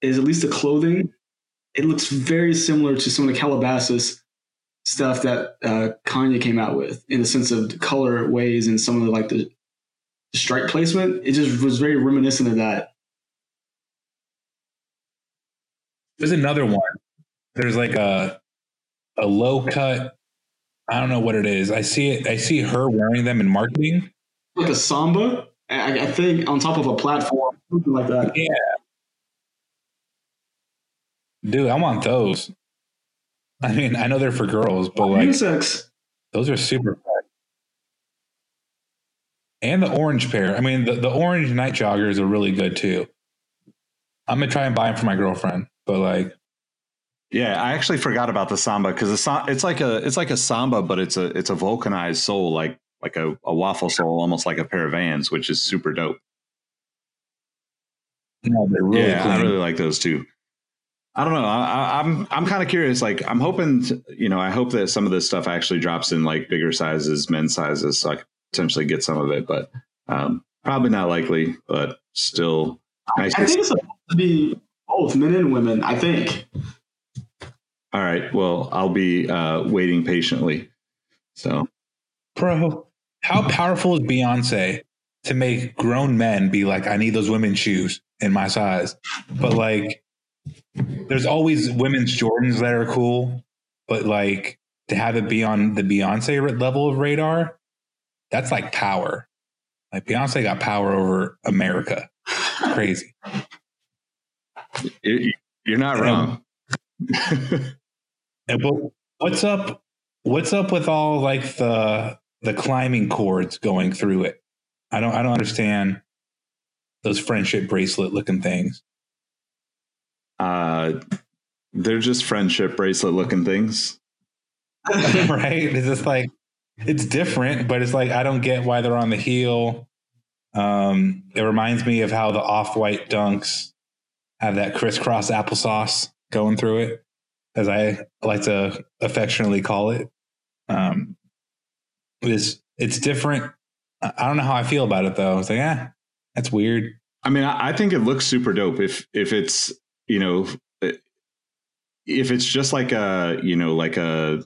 C: is at least the clothing. It looks very similar to some of the Calabasas stuff that uh, Kanye came out with, in the sense of the color ways and some of the like the, the stripe placement. It just was very reminiscent of that.
D: There's another one. There's like a a low cut. I don't know what it is. I see it. I see her wearing them in marketing.
C: Like a samba, I, I think, on top of a platform, something like that.
D: Yeah, dude, I want those. I mean, I know they're for girls, but like
C: Unisex.
D: those are super. fun. And the orange pair. I mean, the, the orange Nite Joggers are really good too. I'm gonna try and buy them for my girlfriend, but like,
B: Yeah, I actually forgot about the samba because it's it's like a it's like a samba, but it's a it's a vulcanized sole, like like a, a waffle sole, almost like a pair of Vans, which is super dope.
D: no, really
B: yeah, I really like those too. I don't know. I, I, I'm I'm kind of curious. Like, I'm hoping, to, you know, I hope that some of this stuff actually drops in like bigger sizes, men's sizes, so I could potentially get some of it. But um, probably not likely. But still, nice.
C: I think it's supposed to be both men and women. I think.
B: All right. Well, I'll be uh, waiting patiently. So
D: Bro, how powerful is Beyonce to make grown men be like, I need those women's shoes in my size? But like, there's always women's Jordans that are cool, but like to have it be on the Beyonce level of radar, that's like power. Like Beyonce got power over America. Crazy.
B: you're not wrong.
D: And but what's up? What's up with all like the the climbing cords going through it? I don't I don't understand those friendship bracelet looking things.
B: uh, they're just friendship bracelet looking things.
D: right? It's just like it's different, but it's like I don't get why they're on the heel. Um, it reminds me of how the off-white dunks have that crisscross applesauce going through it, as I like to affectionately call it. Um, it's it's different. I don't know how I feel about it though. It's like, eh, that's weird.
B: I mean, I, I think it looks super dope if if it's you know if it's just like a you know like a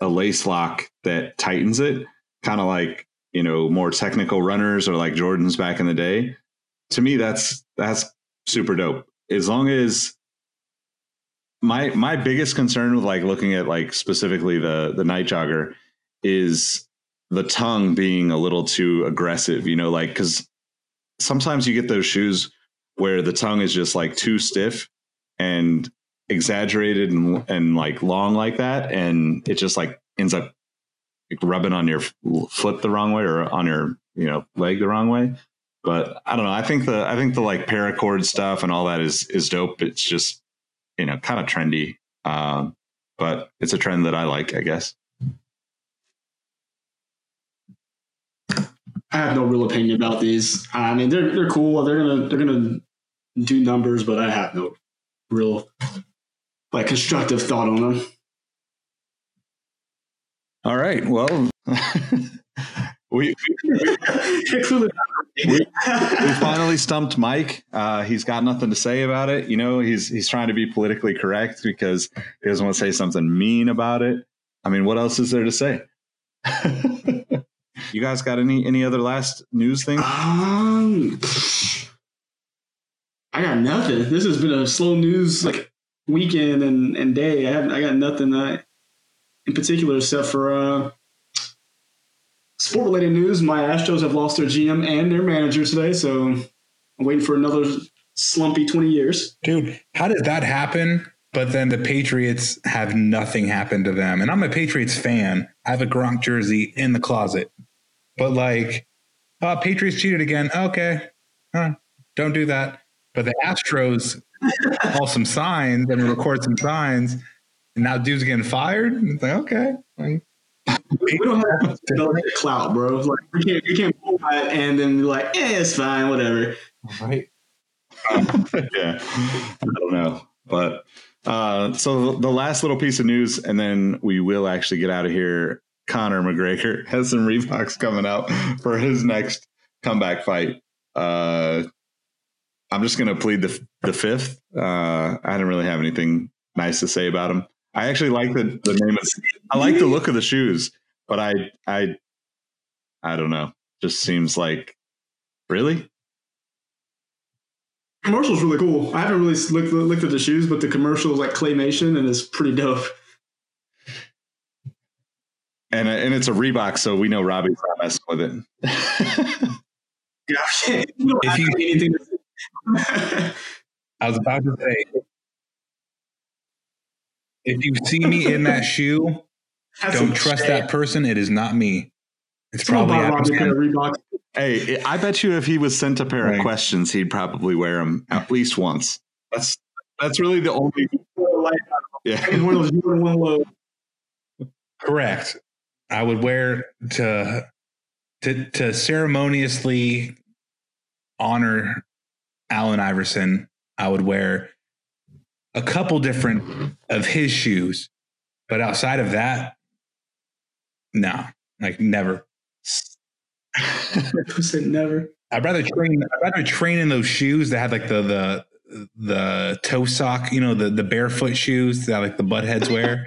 B: a lace lock that tightens it, kind of like you know more technical runners or like Jordans back in the day. To me, that's that's super dope. As long as my my biggest concern with like looking at like specifically the the Nite Jogger is the tongue being a little too aggressive. You know, like because sometimes you get those shoes where the tongue is just like too stiff and exaggerated and, and like long like that and it just like ends up rubbing on your foot the wrong way or on your you know leg the wrong way but i don't know i think the i think the like paracord stuff and all that is is dope it's just you know kind of trendy um but it's a trend that i like i guess
C: I have no real opinion about these. I mean, they're they're cool. They're gonna they're gonna do numbers, but I have no real like constructive thought on them.
B: all right well we
C: Clearly
B: we finally stumped Mike. Uh, he's got nothing to say about it. You know, he's he's trying to be politically correct because he doesn't want to say something mean about it. I mean, what else is there to say? you guys got any any other last news thing?
C: Um, I got nothing. This has been a slow news like weekend and, and day. I haven't. I got nothing uh, in particular except for uh, sport related news. My Astros have lost their GM and their manager today, so I'm waiting for another slumpy twenty years.
D: Dude, how did that happen? But then the Patriots have nothing happen to them. And I'm a Patriots fan. I have a Gronk jersey in the closet. But like, uh, Patriots cheated again. Okay. Huh, don't do that. But the Astros call some signs and record some signs. And now dude's getting fired. It's like, okay. Like,
C: We don't have Belichick clout, bro. Like we can't we can't pull that and then be like, eh, it's fine, whatever.
D: right.
B: yeah, I don't know, but uh, so the last little piece of news, and then we will actually get out of here. Conor McGregor has some Reeboks coming out for his next comeback fight. Uh, I'm just gonna plead the the fifth. Uh, I didn't really have anything nice to say about him. I actually like the the name of. I like the look of the shoes, but I I I don't know. Just seems like really.
C: Commercial's really cool. I haven't really looked looked at the shoes, but the commercial is like claymation and it's pretty dope.
B: and and it's a Reebok, so we know Robbie's not messing with it.
C: Yeah,
D: If you-
C: anything.
D: I was about to say, if you see me in that shoe,
C: That's
D: don't trust
C: shit.
D: that person. It is not me. It's
C: Someone
D: probably
C: bought
D: Adam
C: Robbie a pair of
D: Sandler.
C: Reeboks.
B: hey, I bet you if he was sent a pair
D: Right.
B: of questions, he'd probably wear them at least once. That's that's really the only. Yeah,
C: one of those Jordan one low.
D: Correct. I would wear to to to ceremoniously honor Allen Iverson. I would wear a couple different of his shoes, but outside of that, no, like never.
C: Who said never?
D: I'd rather train. I'd rather train in those shoes that had like the the the toe sock, you know, the the barefoot shoes that like the butt heads wear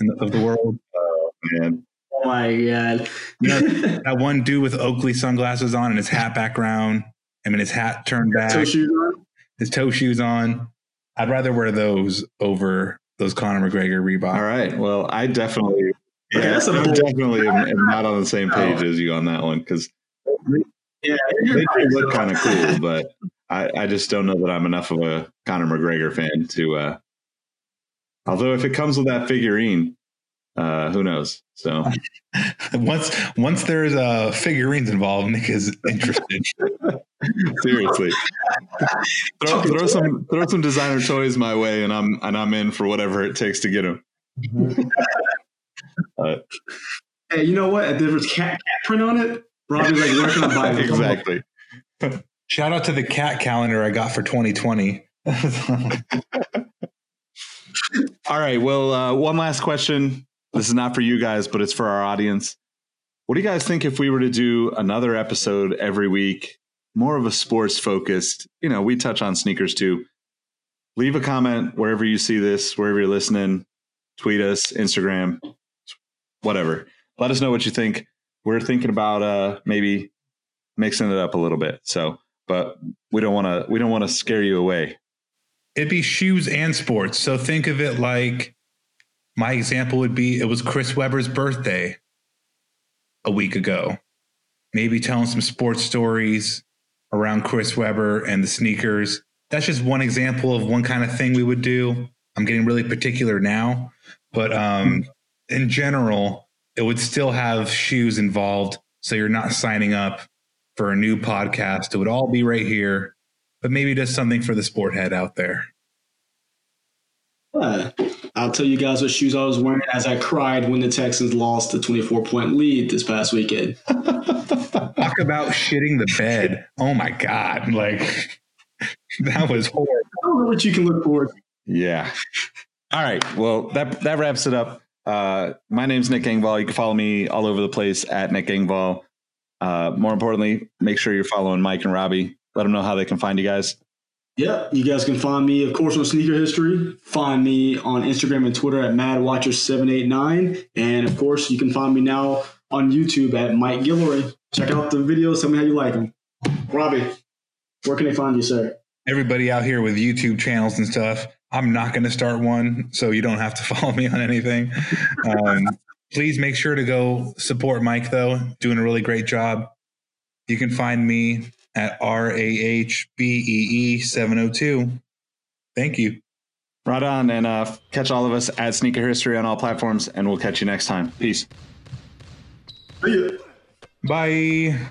D: in the, of the world.
B: Oh man.
C: Oh my god!
D: You know, that one dude with Oakley sunglasses on and his hat background. I mean, his hat turned back,
C: Toe shoes on.
D: his toe shoes on. I'd rather wear those over those Conor McGregor Reebok.
B: All right. Well, I definitely.
C: Okay,
B: Yeah,
C: that's a
B: I definitely am, am not on the same page
C: Oh.
B: as you on that one because
C: Yeah,
B: they do look kind of cool, but I, I just don't know that I'm enough of a Conor McGregor fan to. uh Although if it comes with that figurine, uh who knows? So
D: once once there's uh, figurines involved, Nick is interested.
B: seriously, throw, throw some throw some designer toys my way, and I'm and I'm in for whatever it takes to get them.
C: Hey, you know what? If there was cat, cat print on it, Robbie's like, where can I buy it?
B: exactly.
D: Shout out to the cat calendar I got for 2020.
B: All right. Well, uh, one last question. This is not for you guys, but it's for our audience. what do you guys think if we were to do another episode every week, more of a sports focused? You know, we touch on sneakers too. Leave a comment wherever you see this, wherever you're listening. Tweet us, Instagram, whatever. Let us know what you think. We're thinking about uh maybe mixing it up a little bit. So, but we don't want to we don't want to scare you away.
D: It'd be shoes and sports. So think of it like my example would be it was Chris Webber's birthday a week ago. Maybe telling some sports stories around Chris Webber and the sneakers. That's just one example of one kind of thing we would do. I'm getting really particular now, but um, in general, it would still have shoes involved. So you're not signing up for a new podcast. It would all be right here, but maybe just something for the sport head out there.
C: I'll tell you guys what shoes I was wearing as I cried when the Texans lost the 24 point lead this past weekend.
D: Talk about shitting the bed. Oh my God. Like, that was horrible.
C: I don't know what you can look forward to.
B: Yeah. All right. Well, that that wraps it up. Uh, my name's Nick Engvall. You can follow me all over the place at Nick Engvall. Uh, more importantly, make sure you're following Mike and Robbie. Let them know how they can find you guys.
C: Yep, you guys can find me, of course, on Sneaker History. Find me on Instagram and Twitter at MadWatcher789. And of course, you can find me now on YouTube at Mike Guillory. Check out the videos. Tell me how you like them. Robbie, where can they find you, sir?
D: Everybody out here with YouTube channels and stuff, I'm not going to start one, so you don't have to follow me on anything. Um, please make sure to go support Mike, though, doing a really great job. You can find me at R A H B E E 702. Thank you.
B: Right on. And uh, catch all of us at Sneaker History on all platforms. And we'll catch you next time. Peace.
C: See ya.
D: Bye.